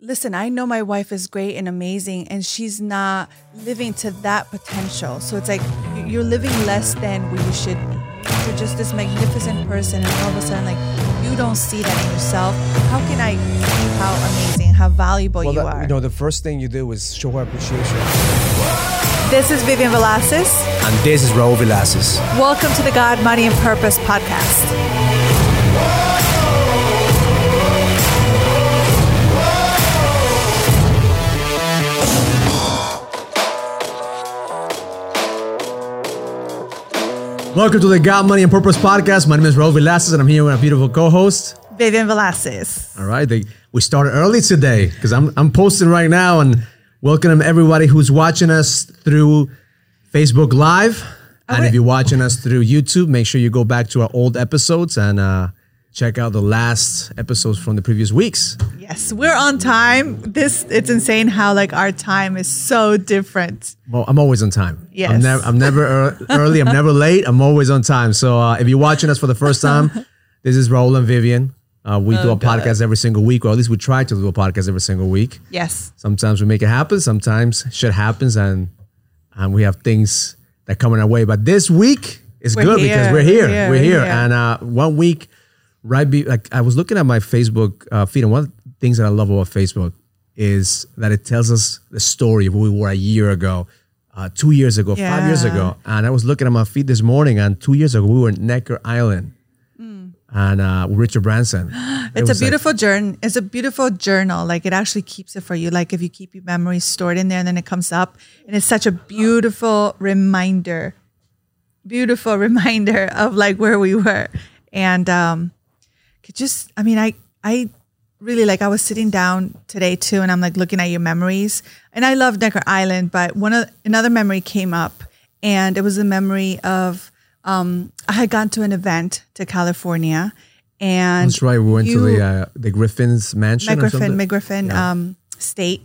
listen, I know my wife is great and amazing, and she's not living to that potential. So it's like you- you're living less than what you should be. You're just this magnificent person, and all of a sudden, like you don't see that in yourself. How can I see how amazing, how valuable you that- are? you know, the first thing you do is show her appreciation. this is Vivian Velasquez. And this is Raul Velasquez. Welcome to the God, Money, and Purpose podcast. Welcome to the God, Money, and Purpose podcast. My name is Raul Velasquez, and I'm here with a beautiful co-host. Vivian Velasquez. All right, they, we started early today because I'm I'm posting right now and welcome everybody who's watching us through Facebook Live, and wait. if you're watching us through YouTube, make sure you go back to our old episodes and uh, check out the last episodes from the previous weeks. Yes, we're on time. This it's insane how like our time is so different. Well, I'm always on time. Yes. I'm never I'm never ear- early. I'm never late. I'm always on time. So uh, if you're watching us for the first time, this is Raul and Vivian. Uh, we do a podcast every single week, or at least we try to do a podcast every single week. Yes. Sometimes we make it happen. Sometimes shit happens, and and we have things that come in our way. But this week is We're good here, because we're here. we're here, We're we're here. here. And uh, one week, right? Be like I was looking at my Facebook uh, feed, and one of the things that I love about Facebook is that it tells us the story of who we were a year ago. Uh, two years ago, five years ago, and I was looking at my feed this morning, and two years ago we were in Necker Island, and uh, Richard Branson. It Mm. It's a was like- beautiful journey. It's a beautiful journal. Like it actually keeps it for you. Like if you keep your memories stored in there and then it comes up and it's such a beautiful reminder. Beautiful reminder of like where we were. And um just I mean I I really like I was sitting down today too and I'm like looking at your memories. And I love Necker Island, but one of another memory came up and it was a memory of um I had gone to an event to California and That's right. We went to you- the uh, the Griffin's mansion. McGriffin. McGriffin Yeah. um, State.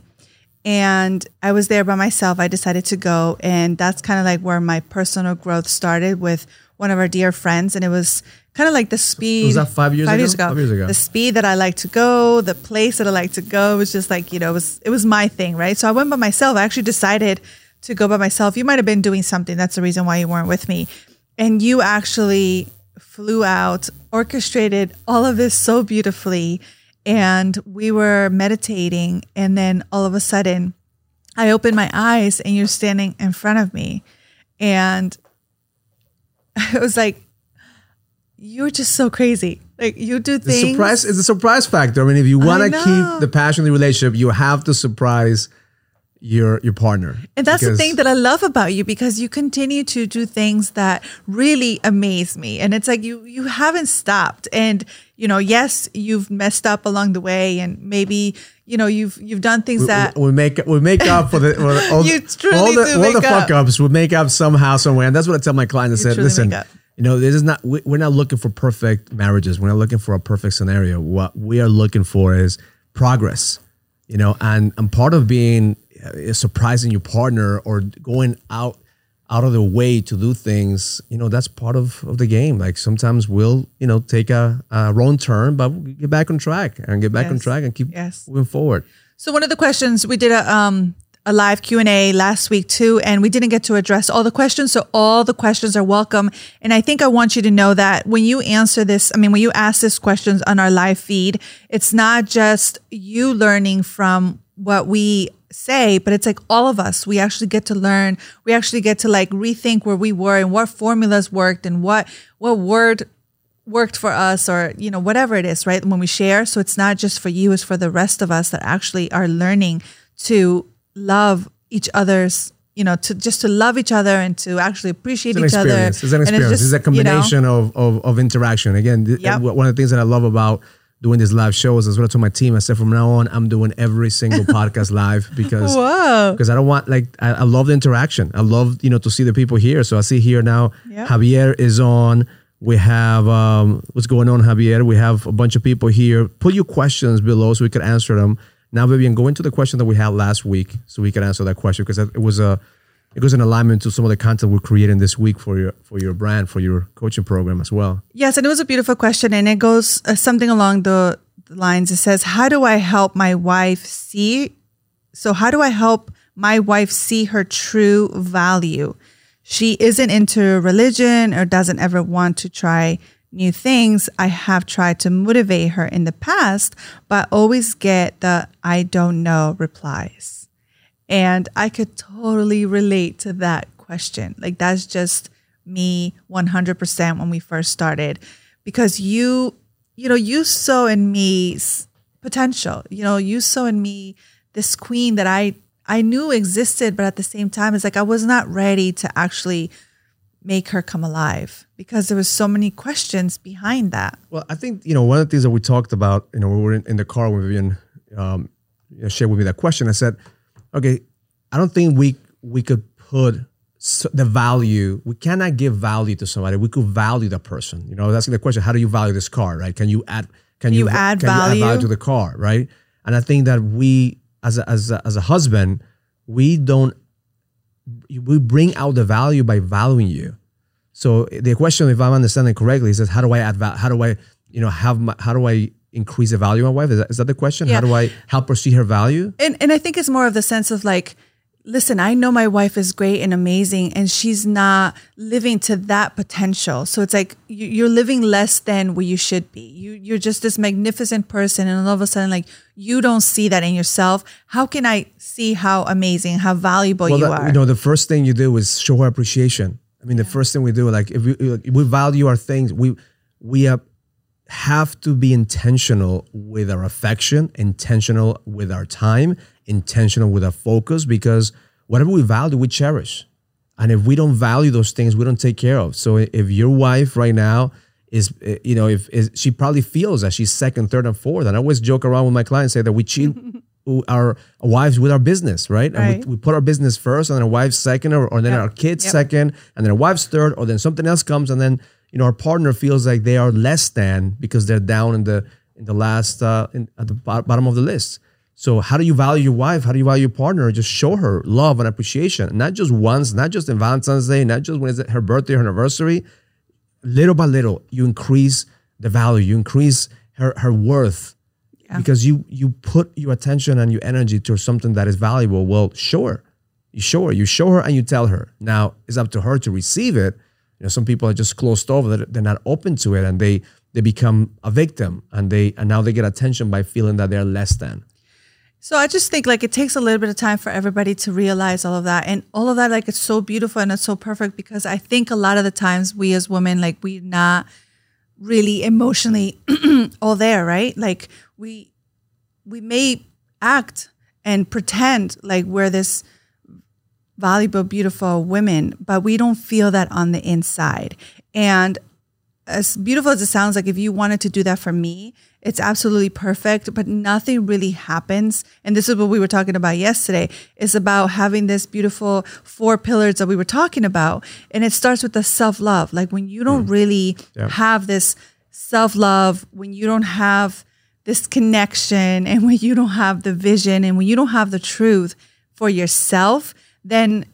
And I was there by myself. I decided to go. And that's kind of like where my personal growth started with one of our dear friends. And it was kind of like the speed. Was that five years five ago? Years ago. Five years ago. The speed that I like to go, the place that I like to go. It was just like, you know, it was, it was my thing, right? So I went by myself. I actually decided to go by myself. You might have been doing something. That's the reason why you weren't with me. And you actually flew out, orchestrated all of this so beautifully. And we were meditating. And then all of a sudden, I opened my eyes and you're standing in front of me. And it was like, you're just so crazy. Like you do The things. surprise it's a surprise factor. I mean, if you want to keep the passion in the relationship, you have to surprise your your partner. And that's the thing that I love about you because you continue to do things that really amaze me. And it's like you you haven't stopped. And you know, yes, you've messed up along the way and maybe, you know, you've you've done things we, that we make we make up for the for all, all the all the fuck up. ups. We make up somehow somewhere, and that's what I tell my clients. I said, listen. You know, this is not we, we're not looking for perfect marriages. We're not looking for a perfect scenario. What we are looking for is progress. You know, and and part of being uh, surprising your partner or going out out of the way to do things, you know, that's part of, of the game. Like sometimes we'll, you know, take a, a wrong turn, but we'll get back on track and get back on track and keep Yes. moving forward. So one of the questions we did a um a live Q&A last week too and we didn't get to address all the questions so all the questions are welcome. And I think I want you to know that when you answer this I mean when you ask this questions on our live feed it's not just you learning from what we say but it's like all of us. We actually get to learn. We actually get to like rethink where we were and what formulas worked and what what word worked for us or you know whatever it is right when we share. So it's not just for you it's for the rest of us that actually are learning to love each other's you know to just to love each other and to actually appreciate It's an each other experience. It's an experience. It's, just, a you know, combination of, of of interaction. Again, th- Yep. one of the things that I love about doing these live shows is what I told my team. I said from now on, I'm doing every single podcast live because because I don't want like I, I love the interaction. I love you know to see the people here. So I see here now Yep. Javier is on. We have um, what's going on, Javier. We have a bunch of people here. Put your questions below so we could answer them. Now, Vivian, go into the question that we had last week so we can answer that question because it was a it goes in alignment to some of the content we're creating this week for your for your brand for your coaching program as well. Yes, and it was a beautiful question, and it goes uh, something along the lines. It says, How do I help my wife see? So, how do I help my wife see her true value? She isn't into religion or doesn't ever want to try new things. I have tried to motivate her in the past, but always get the I don't know replies. And I could totally relate to that question. Like, that's just me 100% when we first started because you you know you saw in me potential you know you saw in me this queen that i i knew existed but at the same time it's like i was not ready to actually make her come alive? Because there was so many questions behind that. Well i think you know one of the things that we talked about you know we were in, in the car when vivian um, you know, shared with me that question i said okay i don't think we we could put the value we cannot give value to somebody. We could value the person. You know that's the question how do you value this car right? Can you add can you you, add can you add value? value to the car right? And i think that we as a, as a, as a husband we don't we bring out the value by valuing you. So the question if i'm understanding correctly is how do i add val- how do i you know have my, how do i increase the value of my wife? Is that, is that the question? Yeah. how do i help her see her value? And and I think it's more of the sense of like, listen, I know my wife is great and amazing, and she's not living to that potential. So it's like you- you're living less than what you should be. You you're just this magnificent person, and all of a sudden, like you don't see that in yourself. How can I see how amazing, how valuable you that- are? You know, the first thing you do is show her appreciation. I mean, the first thing we do, like if we if we value our things, we we have to be intentional with our affection, intentional with our time, intentional with our focus, because whatever we value, we cherish. And if we don't value those things, we don't take care of. So if your wife right now is, you know, if is, she probably feels that she's second, third, and fourth, and I always joke around with my clients, say that we cheat our wives with our business, right? And we, we put our business first, and then our wives second, or, or then Yep. our kids Yep. second, and then our wives third, or then something else comes, and then you know our partner feels like they are less than because they're down in the in the last uh, in, at the bottom of the list. So how do you value your wife? How do you value your partner? Just show her love and appreciation, not just once, not just in Valentine's Day, not just when it's her birthday or anniversary. Little by little, you increase the value, you increase her her worth because you you put your attention and your energy to something that is valuable. Well, show her, you show her, you show her, and you tell her. Now it's up to her to receive it. You know, some people are just closed off; they're not open to it, and they they become a victim, and they and now they get attention by feeling that they're less than. So I just think like it takes a little bit of time for everybody to realize all of that and all of that like it's so beautiful and it's so perfect because I think a lot of the times we as women like we're not really emotionally all there, right? Like we we may act and pretend like we're this valuable, beautiful women, but we don't feel that on the inside. And as beautiful as it sounds like if you wanted to do that for me it's absolutely perfect but nothing really happens. And this is what we were talking about yesterday. It's about having this beautiful four pillars that we were talking about and it starts with the self-love. Like when you don't mm. really have this self-love when you don't have this connection and when you don't have the vision and when you don't have the truth for yourself then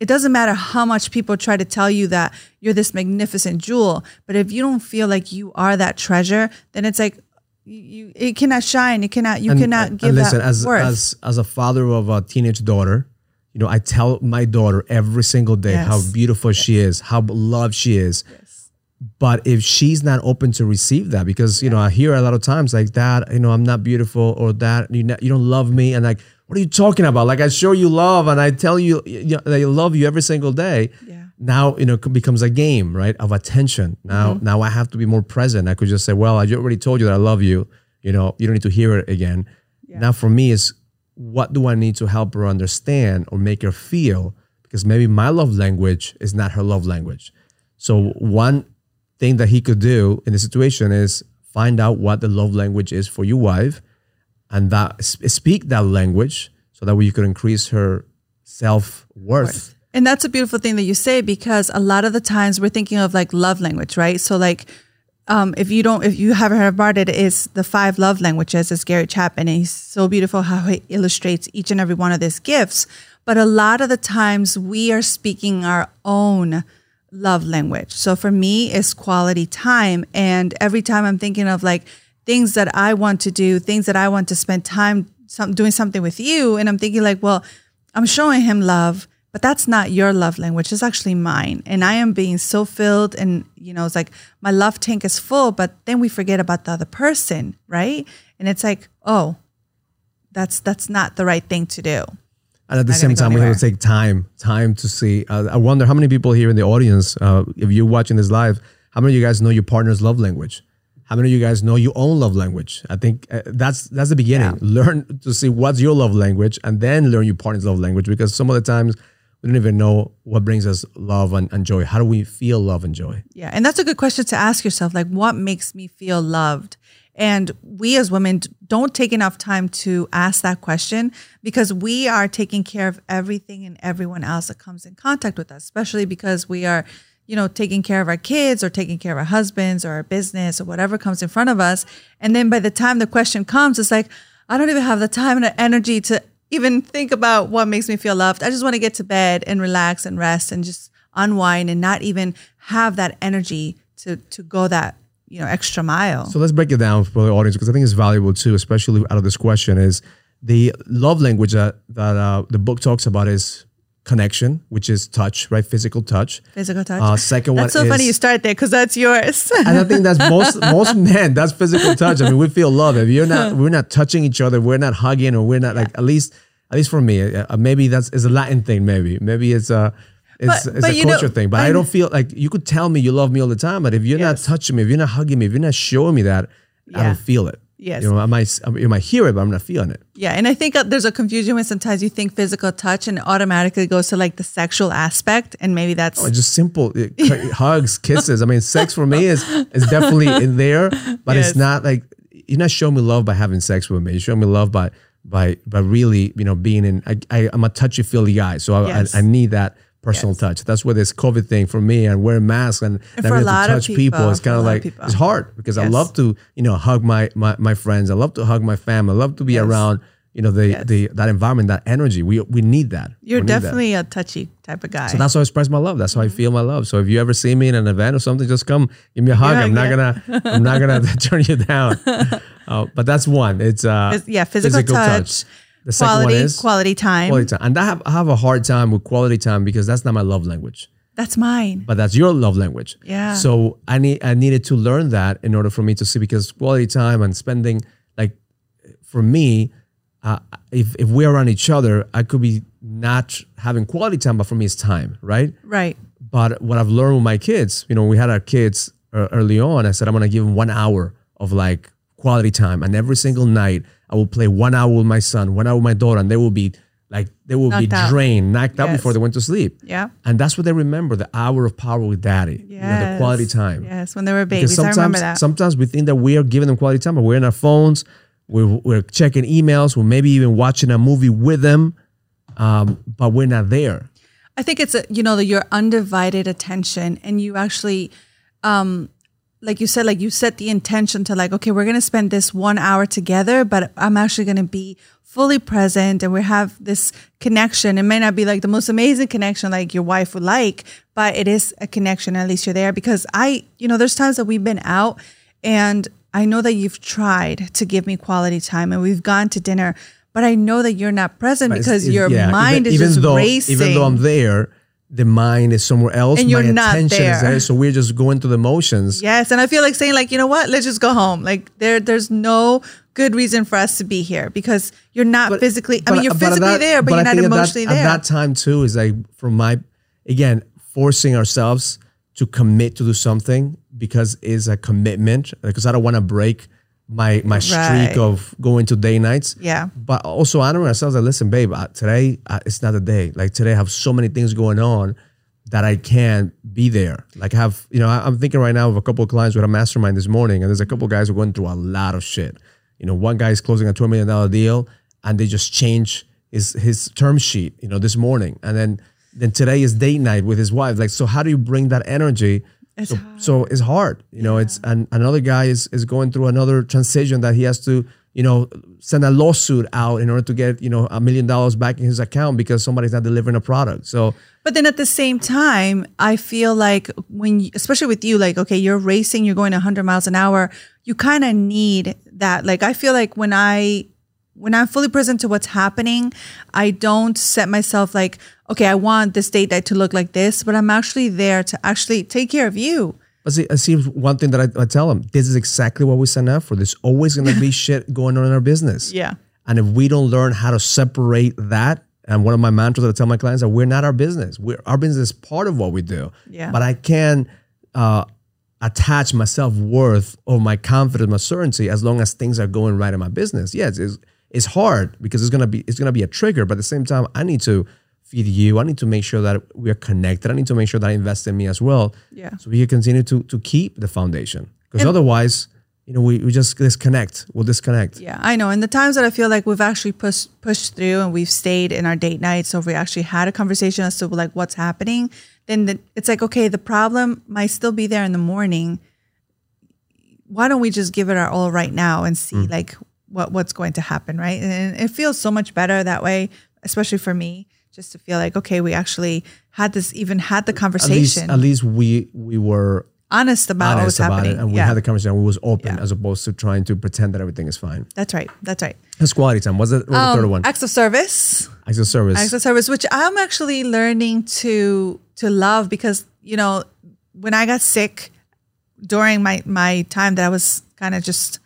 it doesn't matter how much people try to tell you that you're this magnificent jewel, but if you don't feel like you are that treasure, then it's like you, it cannot shine. It cannot you cannot and give listen, that as worth. as as a father of a teenage daughter, you know, I tell my daughter every single day how Yes. beautiful she is, how loved she is. Yes. But if she's not open to receive that, because you know, I hear a lot of times like that, you know, I'm not beautiful, or that you not, you don't love me, and like, what are you talking about? Like, I show you love, and I tell you, you know, that I love you every single day. Yeah. Now, you know, it becomes a game, right, of attention. Now, Mm-hmm. now I have to be more present. I could just say, well, I already told you that I love you. You know, you don't need to hear it again. Now, for me, is what do I need to help her understand or make her feel? Because maybe my love language is not her love language. So one thing that he could do in the situation is find out what the love language is for your wife, and that speak that language so that way you could increase her self worth. And that's a beautiful thing that you say because a lot of the times we're thinking of like love language, right? So like um, if you don't, if you haven't heard about it, it's the five love languages. It's Gary Chapman, and he's so beautiful how he illustrates each and every one of these gifts. But a lot of the times we are speaking our own love language. So for me, it's quality time, and every time I'm thinking of like things that I want to do, things that I want to spend time some, doing something with you. And I'm thinking like, well, I'm showing him love, but that's not your love language. It's actually mine. And I am being so filled and, you know, it's like my love tank is full, but then we forget about the other person, right? And it's like, oh, that's that's not the right thing to do. And at the same time, we have to take time, time to see. Uh, I wonder how many people here in the audience, uh, if you're watching this live, how many of you guys know your partner's love language? How many of you guys know your own love language? I think uh, that's that's the beginning. Learn to see what's your love language, and then learn your partner's love language. Because some of the times we don't even know what brings us love and, and joy. How do we feel love and joy? Yeah. And that's a good question to ask yourself. Like, what makes me feel loved? And we as women don't take enough time to ask that question because we are taking care of everything and everyone else that comes in contact with us, especially because we are, you know, taking care of our kids or taking care of our husbands or our business or whatever comes in front of us. And then by the time the question comes, it's like, I don't even have the time and the energy to even think about what makes me feel loved. I just want to get to bed and relax and rest and just unwind and not even have that energy to to go that you know extra mile. So let's break it down for the audience because I think it's valuable too, especially out of this question is the love language that that uh, the book talks about is connection, which is touch, right? Physical touch. Physical touch. Uh, second that's one so funny you start there because that's yours. And I think that's most most men. That's physical touch. I mean, we feel love. If you're not, we're not touching each other. We're not hugging, or we're not like at least at least for me. Uh, maybe that's is a Latin thing. Maybe maybe it's a it's, But- it's but a you know, culture thing. But I, I- don't feel like you could tell me you love me all the time. But if you're not touching me, if you're not hugging me, if you're not showing me that, I don't feel it. Yes. You know, I might you might hear it, but I'm not feeling it. yeah, and I think uh, there's a confusion when sometimes you think physical touch and it automatically goes to like the sexual aspect, and maybe that's Or just simple c- hugs, kisses. I mean, sex for me is is definitely in there, but Yes. it's not like you're not showing me love by having sex with me. You're showing me love by by by really, you know, being in. I, I I'm a touchy feely guy, so I, Yes. I, I need that personal touch. That's where this COVID thing for me and wearing masks and, And not able to touch people, people, it's kind of like it's hard because I love to you know hug my my my friends. I love to hug my family. I love to be around you know the Yes. the that environment, that energy. We we need that. you're need that. definitely a touchy type of guy. So that's how I express my love. That's how I feel my love. So if you ever see me in an event or something, just come give me a hug. Yeah, I'm not yeah. gonna I'm not gonna turn you down. Uh, but that's one. It's uh yeah, physical, touch, The second quality, one is quality time. quality time. And I have I have a hard time with quality time because that's not my love language. That's mine. But that's your love language. Yeah. So I need I needed to learn that in order for me to see because quality time and spending like for me, uh, if if we're around each other, I could be not having quality time, but for me it's time, right? Right. But what I've learned with my kids, you know, we had our kids early on. I said I'm gonna give them one hour of like quality time, and every single night I will play one hour with my son, one hour with my daughter, and they will be like they will be out. drained, knocked out before they went to sleep. Yeah. And that's what they remember: the hour of power with daddy, you know, the quality time. Yes, when they were Because babies. I remember sometimes, that. sometimes we think that we are giving them quality time, but we're in our phones, we're, we're checking emails, we're maybe even watching a movie with them, um, but we're not there. I think it's a, you know your undivided attention, and you actually, um, like you said, like you set the intention to like, okay, we're gonna spend this one hour together, but I'm actually gonna be fully present, and we have this connection. It may not be like the most amazing connection like your wife would like, but it is a connection. At least you're there because I, you know, there's times that we've been out, and I know that you've tried to give me quality time, and we've gone to dinner. But I know that you're not present It's- because it's- your yeah, mind even, is even just though, racing. Even though I'm there, the mind is somewhere else. And you're My not attention is there. there. So we're just going through the motions. Yes, and I feel like saying like, you know what? Let's just go home. Like there there's no good reason for us to be here because you're not physically I mean you're physically that- there, but, you're I not think at that- emotionally At there. that time too is like from my again forcing ourselves to commit to do something because it's a commitment because I don't want to break my my streak Right. of going to day nights. Yeah. But also honoring ourselves like listen, babe, uh, today uh, it's not a day. Like today I have so many things going on that I can't be there. Like I have, you know, I, I'm thinking right now of a couple of clients with a mastermind this morning, and there's a couple of guys who are going through a lot of shit. You know, one guy is closing a $12 million deal and they just change his his term sheet, you know, this morning. And then then today is date night with his wife. Like, so how do you bring that energy? It's so, hard. so it's hard, you know. It's and another guy is is going through another transition that he has to, you know, send a lawsuit out in order to get, you know, a million dollars back in his account because somebody's not delivering a product. So, But then at the same time, I feel like when, you, especially with you, like, okay, you're racing, you're going 100 miles an hour, you kind of need that. Like, I feel like when I, when I'm fully present to what's happening, I don't set myself like, okay, I want this date night to look like this, but I'm actually there to actually take care of you. See, I see one thing that I, I tell them: this is exactly what we signed up for. There's always going to be shit going on in our business. Yeah. And if we don't learn how to separate that, and one of my mantras that I tell my clients are, we're not our business. We're our business is part of what we do. Yeah. But I can uh, attach my self worth or my confidence, my certainty, as long as things are going right in my business. Yes, it's, it's hard because it's gonna be it's gonna be a trigger. But at the same time, I need to feed you. I need to make sure that we are connected. I need to make sure that I invest in me as well. Yeah. So we can continue to to keep the foundation. Because otherwise, you know, we, we just disconnect. We'll disconnect. Yeah, I know. And the times that I feel like we've actually pushed pushed through and we've stayed in our date night, so if we actually had a conversation as to like what's happening, then the, it's like okay, the problem might still be there in the morning. Why don't we just give it our all right now and see Mm. like what what's going to happen, right? And it feels so much better that way, especially for me, just to feel like okay, we actually had this, even had the At least, conversation, at least we we were honest about what was about happening. it, and we yeah, had the conversation. We was open Yeah. as opposed to trying to pretend that everything is fine. that's right. That's right. That's quality time. What's the, what's the um, third one? Acts of service. Acts of service. acts of service, which I'm actually learning to to love because you know when I got sick during my my time that I was kind of just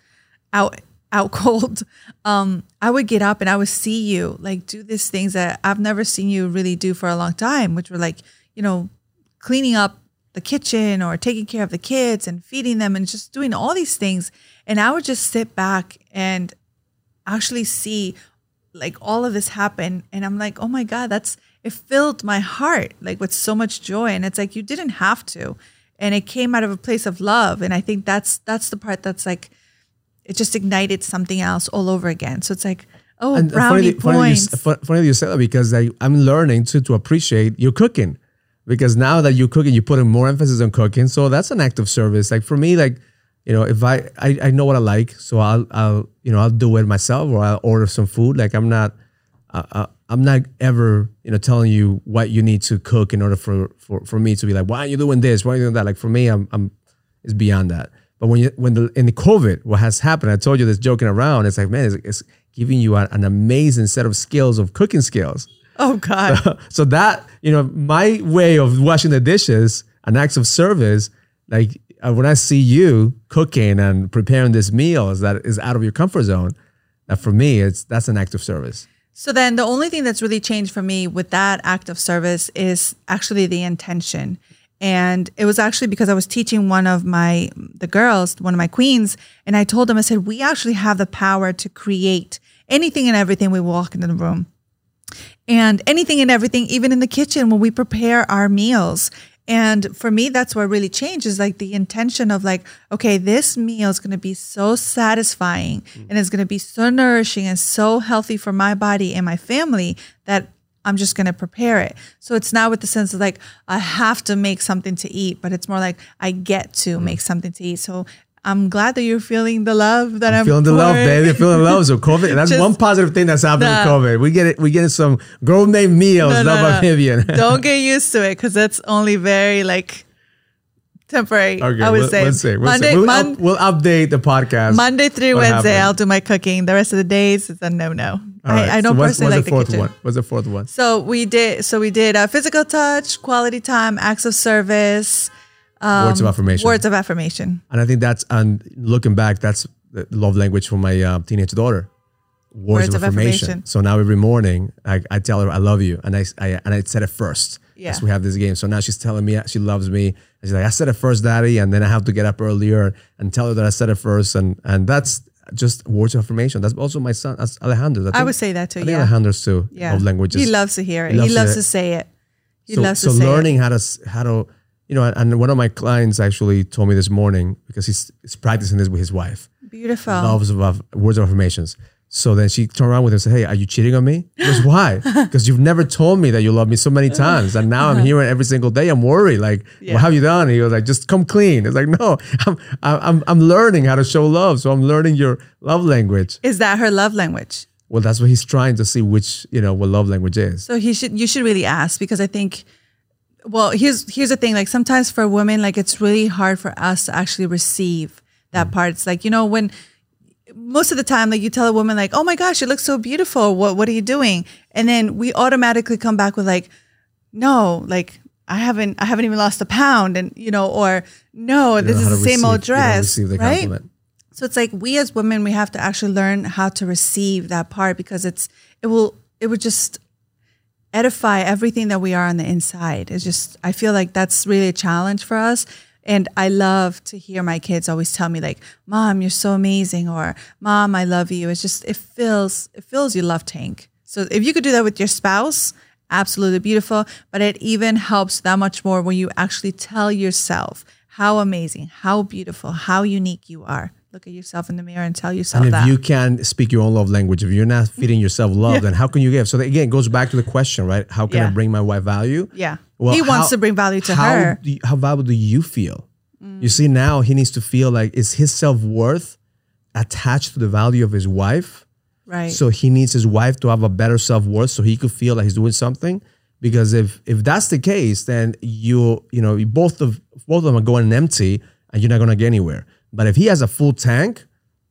out out cold, um, I would get up and I would see you like do these things that I've never seen you really do for a long time, which were like you know cleaning up the kitchen or taking care of the kids and feeding them and just doing all these things. And I would just sit back and actually see like all of this happen. And i'm like oh my god that's it filled my heart like with so much joy. And it's like you didn't have to. And it came out of a place of love. And i think that's that's the part that's like it just ignited something else all over again so it's like oh And brownie funny, funny, points you, funny that you said that because I, I'm learning to to appreciate your cooking because now that you're cooking, you're putting more emphasis on cooking. So that's an act of service. Like for me, like you know, if I I, I know what I like, so I'll I'll you know I'll do it myself or I'll order some food. Like I'm not. Uh, I'm not ever, you know, telling you what you need to cook in order for, for, for me to be like, why are you doing this? Why are you doing that? Like for me, I'm, I'm, it's beyond that. But when you, when the, in the COVID, what has happened, I told you this joking around, it's like, man, it's, it's giving you a- an amazing set of skills of cooking skills. oh god so that, you know, my way of washing the dishes, an act of service, like uh, when I see you cooking and preparing these meals that is out of your comfort zone, that for me, it's, that's an act of service. So then the only thing that's really changed for me with that act of service is actually the intention. And it was actually because I was teaching one of my the girls, one of my queens, and I told them I said we actually have the power to create anything and everything we walk into the room. And anything and everything even in the kitchen when we prepare our meals. And for me, that's what really changed is like the intention of like, okay, this meal is going to be so satisfying mm. and it's going to be so nourishing and so healthy for my body and my family that I'm just going to prepare it. So it's not with the sense of like, I have to make something to eat, but it's more like I get to mm. make something to eat. So I'm glad that you're feeling the love that I'm, feeling the love, pouring. baby. Feeling the love. So COVID, that's one positive thing that's happened Nah. with COVID. We get it. We get some gourmet meals. No, love no, no. Vivian. Don't get used to it because that's only very like temporary. Okay, I would we'll, say we'll see. We'll, Monday, see. We'll, Mon- up- we'll update the podcast. Monday through Wednesday, happened. I'll do my cooking. The rest of the days is a no no. All I. I don't so what's, personally what's like the the, fourth kitchen. one? What's the fourth one? So we did. So we did uh, physical touch, quality time, acts of service, words of affirmation. Um, words of affirmation. and I think that's and looking back, that's the love language for my uh, teenage daughter. Words, of, affirmation. So now every morning, I, I tell her I love you, and I, I and I said it first. Yeah. We have this game, so now she's telling me she loves me. And she's like, I said it first, daddy, and then I have to get up earlier and tell her that I said it first, and and that's just words of affirmation. That's also my son, that's Alejandro. I think- would say that too. I think Yeah, Alejandro's too. yeah. Love languages. He loves to hear it. he He loves loves, to- to say it. He so, loves so to say it. So learning it. how to how to you know and one of my clients actually told me this morning because he's, he's practicing this with his wife Beautiful. loves of words of affirmations So then she turned around with him and said, Hey, are you cheating on me? He goes, Why? Because you've never told me that you love me so many times. And now I'm hearing every single day. I'm worried. Like, Yeah. what have you done? And he was like, Just come clean. It's like, No, I'm, I'm, I'm learning how to show love. So I'm learning your love language. Is that her love language? Well, that's what he's trying to see which, you know, what love language is. So he should you should really ask because I think well here's here's the thing like sometimes for women like it's really hard for us to actually receive that Mm. part. It's like you know when most of the time like you tell a woman like oh my gosh it looks so beautiful what what are you doing and then we automatically come back with like no like I haven't I haven't even lost a pound and you know or no You this is the to same old receive- you dress right compliment. so it's like we as women we have to actually learn how to receive that part because it's it will it would just edify everything that we are on the inside. It's just I feel like that's really a challenge for us. And I love to hear my kids always tell me like, "Mom, you're so amazing," or "Mom, I love you." It's just it fills it fills your love tank. So if you could do that with your spouse, absolutely beautiful. But it even helps that much more when you actually tell yourself how amazing, how beautiful, how unique you are. Look at yourself in the mirror and tell yourself And if that. you can't speak your own love language, if you're not feeding yourself love, then how can you give? So that, again, it goes back to the question, right? How can I bring my wife value? yeah, Well, he wants how- to bring value to how her. Do you, how valuable do you feel? Mm. You see, now he needs to feel like is his self worth attached to the value of his wife? Right. So he needs his wife to have a better self worth, so he could feel like he's doing something. Because if if that's the case, then you you know both of both of them are going empty, and you're not gonna get anywhere. But if he has a full tank,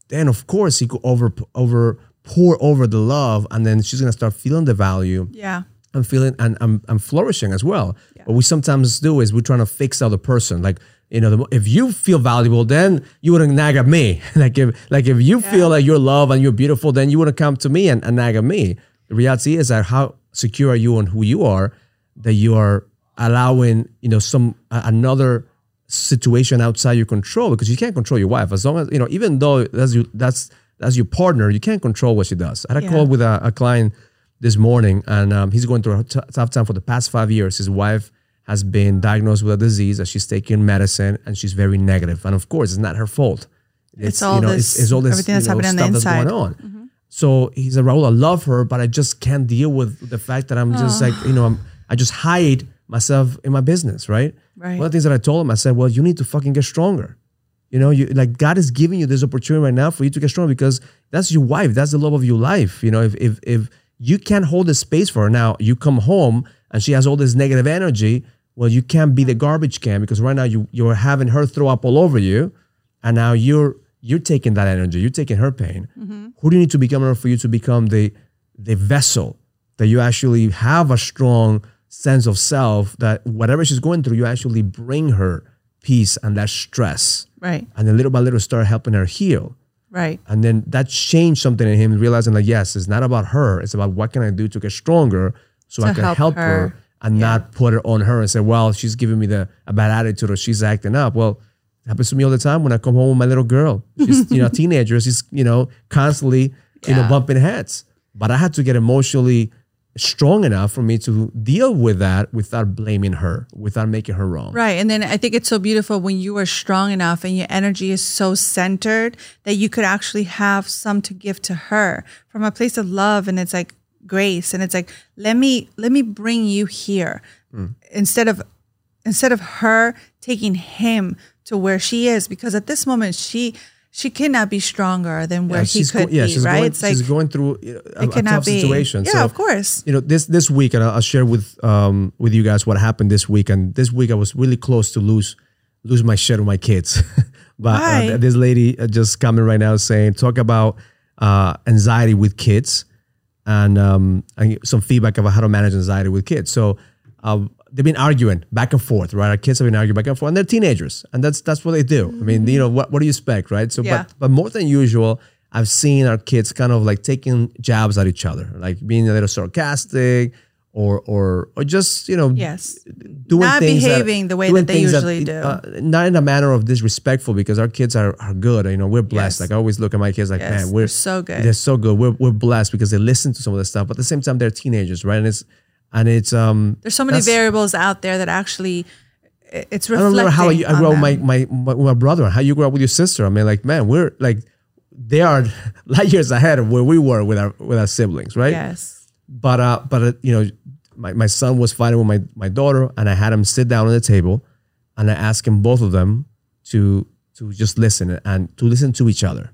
then of course he could over over pour over the love, and then she's gonna start feeling the value yeah. I'm feeling and I'm, I'm flourishing as well. What we sometimes do is we're trying to fix the other person. Like, you know, the, if you feel valuable, then you wouldn't nag at me. like if like if you feel like you're loved and you're beautiful, then you wouldn't come to me and, and nag at me. The reality is that how secure are you on who you are that you are allowing, you know, some another situation outside your control because you can't control your wife. As long as, you know, even though that's you that's that's your partner, you can't control what she does. I had a Yeah. call with a, a client this morning, and um, he's going through a t- tough time for the past five years. His wife has been diagnosed with a disease that she's taking medicine, and she's very negative. And of course, it's not her fault. It's, all you know, this- it's, it's all this everything that's you know, happening on the stuff that's inside. going on. So he's a Raul. I love her, but I just can't deal with the fact that I'm just like you know I'm I just hide myself in my business, right? Right. One of the things that I told him, I said, well, you need to fucking get stronger. You know, you like God is giving you this opportunity right now for you to get stronger because that's your wife, that's the love of your life. You know, if if if you can't hold the space for her now, you come home and she has all this negative energy. Well, you can't be the garbage can because right now you you're having her throw up all over you, and now you're you're taking that energy, you're taking her pain. Mm-hmm. Who do you need to become in order for you to become the the vessel that you actually have a strong sense of self that whatever she's going through, you actually bring her peace and that stress. Right. And then little by little start helping her heal. Right. And then that changed something in him, realizing that yes, it's not about her. It's about what can I do to get stronger so I can help help, her, her. and not put it on her and say, well, she's giving me the a bad attitude or she's acting up. Well, it happens to me all the time when I come home with my little girl. She's, you know, a teenager. She's, you know, constantly, you know, bumping heads. But I had to get emotionally strong enough for me to deal with that without blaming her, without making her wrong. Right. And then I think it's so beautiful when you are strong enough and your energy is so centered that you could actually have some to give to her from a place of love and it's like grace and it's like let me let me bring you here mm. instead of instead of her taking him to where she is because at this moment she she cannot be stronger than where Yeah, he could yeah, be, she's right? Going, it's like she's going through a, a tough be. situation. Yeah, so, of course. you know this this week and I'll, I'll share with um with you guys what happened this week and this week I was really close to lose lose my shit with my kids but uh, this lady uh, just coming right now saying talk about uh anxiety with kids and um and some feedback about how to manage anxiety with kids so uh, they've been arguing back and forth right our kids have been arguing back and forth and they're teenagers and that's that's what they do I mean you know what what do you expect right so Yeah. but but more than usual I've seen our kids kind of like taking jabs at each other, like being a little sarcastic or or or just you know Yes. doing Not things behaving the way that they usually do. uh, not in a manner of disrespectful because our kids are, are good. You know, we're blessed. Yes. Like I always look at my kids like, Yes, man, we're they're so good. They're so good. We're we're blessed because they listen to some of the stuff, but at the same time, they're teenagers, right? And it's and it's um. There's so many variables out there that actually it's I don't reflecting. remember how you, I grew up with my, my my my brother, how you grew up with your sister. I mean, like, man, we're like they are light years ahead of where we were with our with our siblings, right? Yes. But uh, but uh, you know, my, my son was fighting with my my daughter, and I had him sit down at the table, and I asked him both of them to to just listen and to listen to each other.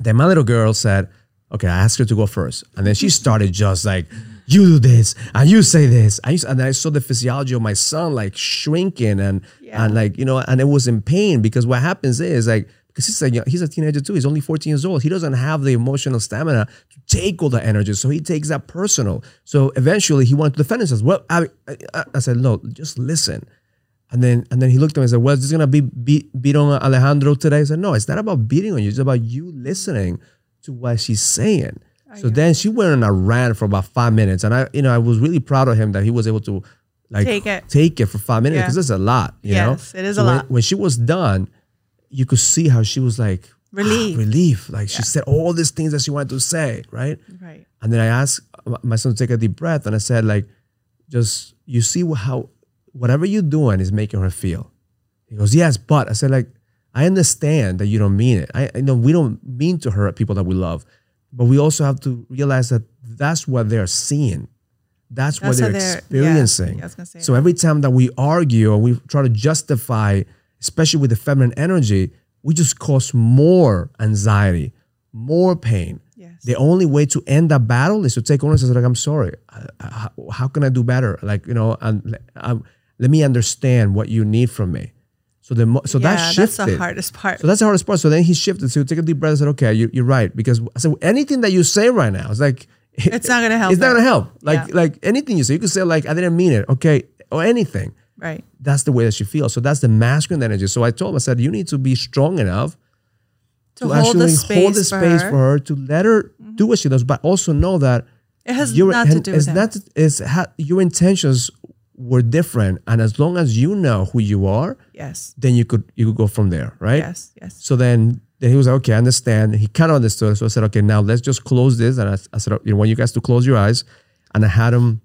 Then my little girl said, "Okay," I asked her to go first, and then she started just like, "You do this, and you say this," and, you, and then I saw the physiology of my son like shrinking and Yeah. and like you know, and it was in pain because what happens is like because he's a he's a teenager too. He's only 14 years old. He doesn't have the emotional stamina to take all the energy, so he takes that personal. So eventually, he wanted to defend himself. Well, I, I, I said, no, just listen. And then and then he looked at me and said, "Well, is this gonna be beat, beat on Alejandro today?" I said, "No, it's not about beating on you. It's about you listening to what she's saying." So then she went on a rant for about five minutes, and I, you know, I was really proud of him that he was able to like Take it. take it for five minutes Yeah. because it's a lot. You Yes, know, it is So a when- lot. When she was done, you could see how she was like ah, relief. Like she said all these things that she wanted to say, right? Right. And then I asked my son to take a deep breath, and I said, like, just you see how whatever you're doing is making her feel. He goes, yes, but I said, like, I understand that you don't mean it. I, I know we don't mean to hurt people that we love, but we also have to realize that that's what they're seeing. That's, what That's how they're, they're- experiencing. yeah, I was gonna say so that. every time that we argue or we try to justify, especially with the feminine energy, we just cause more anxiety, more pain. Yes. The only way to end that battle is to take ownership. Like, I'm sorry. How, how can I do better? Like, you know, and um, let me understand what you need from me. So the so yeah, that shifted. that's the hardest part. So that's the hardest part. So then he shifted. So he took a deep breath and said, "Okay, you, you're right." Because I said anything that you say right now is like It's not gonna help It's not gonna help. Like Yeah. like anything you say, you could say like I didn't mean it. Okay, or anything. right. That's the way that she feels. So that's the masculine energy. So I told him, I said, you need to be strong enough To, hold the space, hold the space for, for her. her to let her mm-hmm. do what she does, but also know that It has your not to do it's with not it's ha- your intentions were different, and as long as you know who you are, Yes. then you could you could go from there, right? Yes. Yes. So then, then he was like, okay, I understand. He kind of understood. So I said, okay, now let's just close this. And I, I said, you know, want you guys to close your eyes. And I had him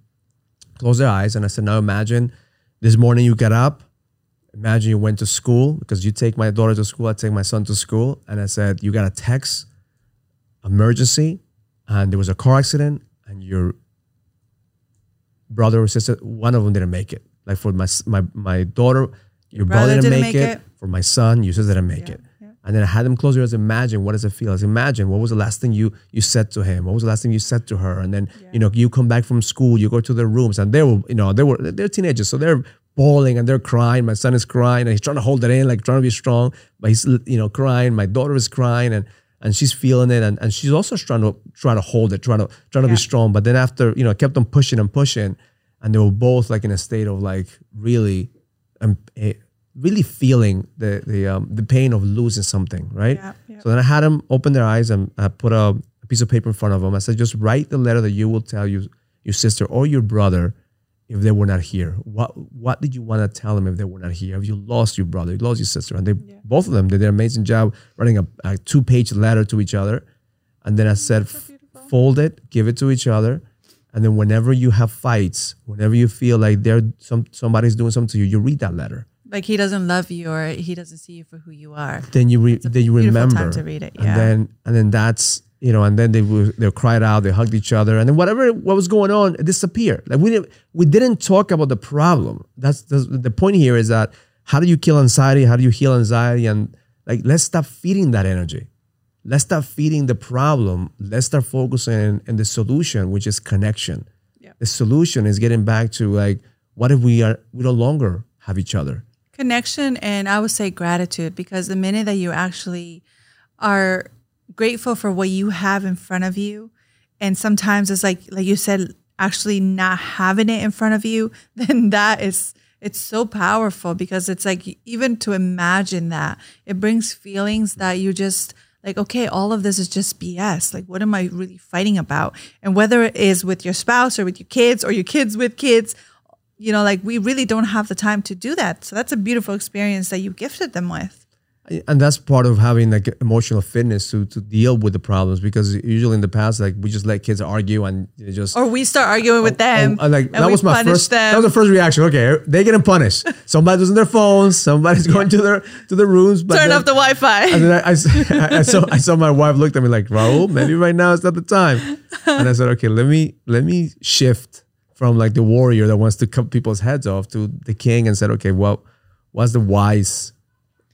close their eyes. And I said, now imagine this morning you get up. Imagine you went to school because you take my daughter to school. I take my son to school. And I said, you got a text, emergency, and there was a car accident, and your brother or sister, one of them didn't make it. Like for my my my daughter, your, brother, didn't, make, it. For my son, your sister didn't make Yeah, it. yeah. And then I had them close your eyes. Imagine what does it feel? I said, imagine what was the last thing you you said to him? What was the last thing you said to her? And then you know you come back from school, you go to their rooms, and they were you know they were they're teenagers, so they're bawling and they're crying. My son is crying and he's trying to hold it in, like trying to be strong, but he's you know crying. My daughter is crying and and she's feeling it, and, and she's also trying to try to hold it, trying to trying to Yeah. be strong. But then after you know, I kept them pushing and pushing, and they were both like in a state of like really, um, eh, really feeling the the um, the pain of losing something, right? Yeah, yeah. So then I had them open their eyes and I put a, a piece of paper in front of them. I said, just write the letter that you will tell you, your sister or your brother if they were not here. What what did you want to tell them if they were not here? If you lost your brother, you lost your sister, and they both of them did an amazing job writing a, a two page letter to each other. And then I said, "F- fold it, give it to each other, and then whenever you have fights, whenever you feel like they're some somebody's doing something to you, you read that letter. Like he doesn't love you or he doesn't see you for who you are. then you re- then you remember time to read it, yeah. and then and then that's you know and then they will they cried out they hugged each other and then whatever what was going on it disappeared. Like we didn't we didn't talk about the problem. That's, that's the point here is that how do you kill anxiety? How do you heal anxiety? And like let's stop feeding that energy. Let's stop feeding the problem. Let's start focusing on the solution which is connection. Yeah. the solution is getting back to like what if we are we no longer have each other? Connection and I would say gratitude because the minute that you actually are grateful for what you have in front of you, and sometimes it's like like you said, actually not having it in front of you, then that is it's so powerful because it's like even to imagine that it brings feelings that you just like okay all of this is just bs like what am i really fighting about and whether it is with your spouse or with your kids or your kids with kids you know, like we really don't have the time to do that. So that's a beautiful experience that you gifted them with. And that's part of having like emotional fitness to to deal with the problems because usually in the past like we just let kids argue and just or we start arguing with them. Oh, uh, like and that was my first. Them. That was the first reaction. Okay, they getting punished. Somebody's using their phones. Somebody's going to their to the rooms. But Turn then, off the Wi-Fi. And then I, I I saw I saw my wife looked at me like Raul. Maybe right now is not the time. And I said, okay, let me let me shift from like the warrior that wants to cut people's heads off to the king and said, okay, well, what's the wise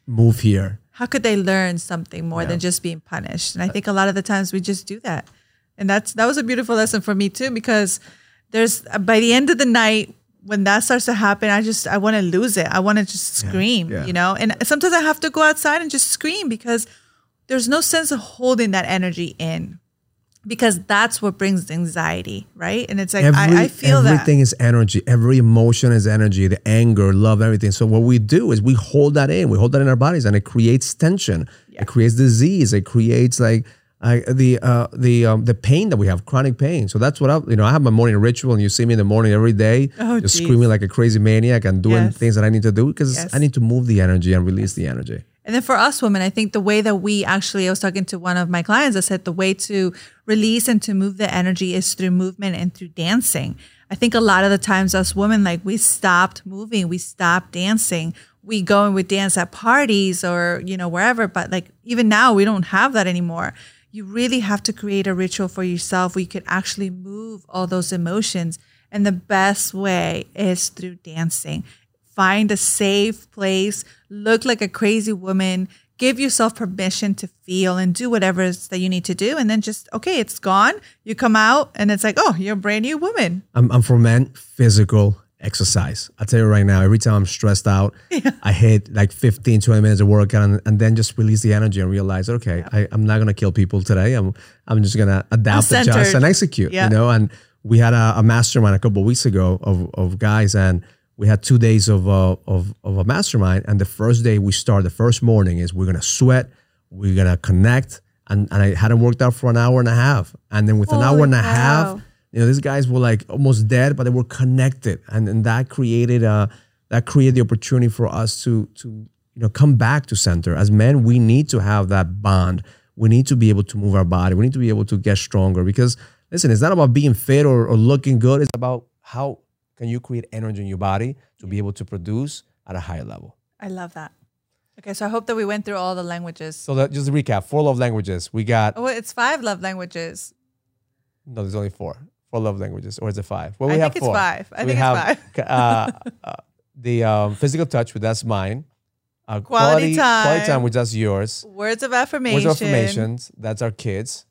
move here? How could they learn something more than just being punished? And I think a lot of the times we just do that. And that's that was a beautiful lesson for me too because there's uh, by the end of the night when that starts to happen, I just I want to lose it. I want to just scream, yeah. you know. And sometimes I have to go outside and just scream because there's no sense of holding that energy in because that's what brings anxiety, right? And it's like I, I feel everything is energy. Every emotion is energy. The anger, love, everything. So what we do is we hold that in. We hold that in our bodies, and it creates tension. It creates disease. It creates like uh, the uh, the um, the pain that we have, chronic pain. So that's what I you know I have my morning ritual, and you see me in the morning every day, Oh, just geez. screaming like a crazy maniac and doing Yes. things that I need to do because Yes. I need to move the energy and release the energy. And then for us women, I think the way that we actually, I was talking to one of my clients I said the way to release and to move the energy is through movement and through dancing. I think a lot of the times us women, like we stopped moving, we stopped dancing. We go and we dance at parties or, you know, wherever. But like even now, we don't have that anymore. You really have to create a ritual for yourself where you could actually move all those emotions. And the best way is through dancing find a safe place, look like a crazy woman, give yourself permission to feel and do whatever it is that you need to do. And then just, okay, it's gone. You come out and it's like, oh, you're a brand new woman. I'm, I'm for men, physical exercise. I tell you right now, every time I'm stressed out, I hit like 15, 20 minutes of workout and, and then just release the energy and realize, okay, I, I'm not going to kill people today. I'm, I'm just going to adapt, adjust, and execute, Yeah. you know? And we had a, a mastermind a couple of weeks ago of, of guys and we had two days of, uh, of, of a mastermind. And the first day we start, the first morning is we're going to sweat, we're going to connect. And, and I hadn't worked out for an hour and a half. And then with an hour and a half, you know these guys were like almost dead but they were connected and, and that created a that created the opportunity for us to to you know come back to center as men we need to have that bond we need to be able to move our body we need to be able to get stronger because listen it's not about being fit or, or looking good it's about how can you create energy in your body to be able to produce at a higher level I love that. Okay, so I hope that we went through all the languages. so that, just to recap four love languages we got Oh, it's five love languages. no there's only four four love languages or is it five well I we have think it's five. I we think have, it's five. uh, uh, the um, physical touch, which that's mine. Uh, Quality time. quality time, which that's yours. Words of affirmation. Words of affirmations, that's our kids.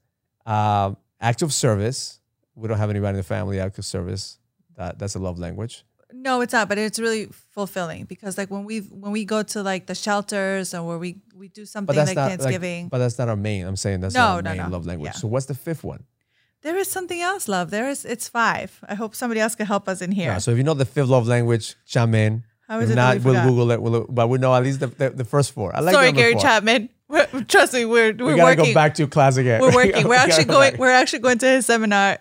Um, act of service, we don't have anybody in the family. Act of service, that that's a love language. No, it's not, but it's really fulfilling because like when we when we go to like the shelters or where we we do something like not Thanksgiving. Like, but that's not our main. I'm saying that's No, not our no, main no. love language. Yeah. So what's the fifth one? there is something else, love. There is it's five. I hope somebody else can help us in here. Yeah, so if you know the fifth love language, chime in. How if it not, we we'll forgot? Google it. We'll, but we know at least the, the, the first four. I like Sorry, Gary four. Chapman. We're, trust me, we're we're we're gotta working. go back to class again. We're working. We're We actually go going. back. We're actually going to his seminar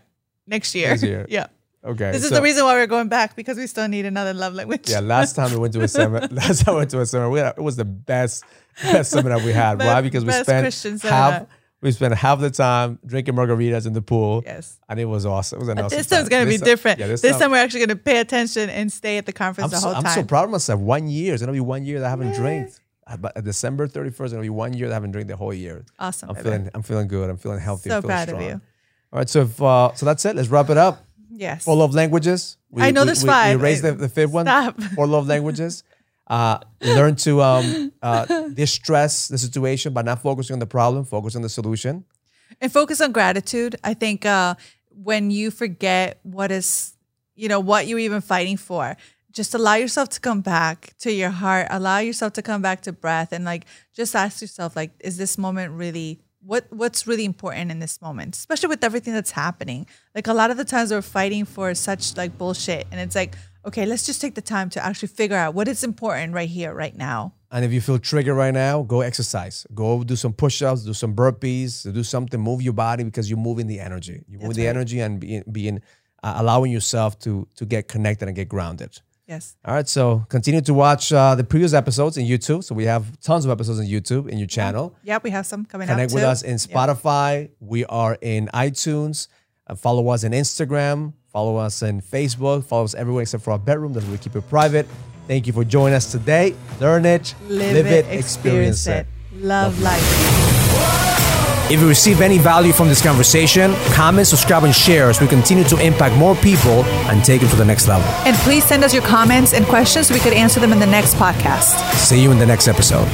next year. Next year. yeah. Okay. This is so- the reason why we're going back because we still need another love language. Yeah, last time we went to a seminar, last time we went to a seminar, we had, it was the best, best seminar we had. Best- Why? Because we spent half, we spent half the time drinking margaritas in the pool. Yes. and it was awesome. It was an But awesome. this time's time. gonna be time- different. Yeah, this this, time, time. we're actually gonna pay attention and stay at the conference I'm, the so, whole I'm time. so proud of myself. One year. It's gonna be one year that I haven't drank. Uh, But uh, December 31st, it's gonna be one year that I haven't drank the whole year. Awesome. I'm baby. feeling, I'm feeling good. I'm feeling healthy. So I'm feeling proud of strong. you. All right, so if, uh, so that's it. Let's wrap it up. Yes. Four love languages. We, I know we- there's we, five. We raised the, the fifth one. Stop. Four love languages. Uh, learn to um, uh, distress the situation by not focusing on the problem, focus on the solution. and focus on gratitude. I think uh, when you forget what is, you know, what you're even fighting for, just allow yourself to come back to your heart. Allow yourself to come back to breath, and like just ask yourself, like, is this moment really what what's really important in this moment, especially with everything that's happening. Like a lot of the times we're fighting for such like bullshit, and it's like, okay, let's just take the time to actually figure out what is important right here, right now. And if you feel triggered right now, go exercise. Go do some push-ups, do some burpees, do something, move your body because you're moving the energy. You're moving That's the right. energy and being, being uh, allowing yourself to to get connected and get grounded. Yes. All right. So continue to watch uh, the previous episodes in YouTube. So we have tons of episodes on YouTube in your channel. Yep, we have some coming Connect with too. us in Spotify. We are in iTunes. Uh, follow us on Instagram. Follow us on Facebook. Follow us everywhere except for our bedroom. That's where we keep it private. Thank you for joining us today. Learn it, Live, it, experience it. Love life. If you receive any value from this conversation, comment, subscribe, and share as we continue to impact more people and take it to the next level. And please send us your comments and questions so we could answer them in the next podcast. See you in the next episode.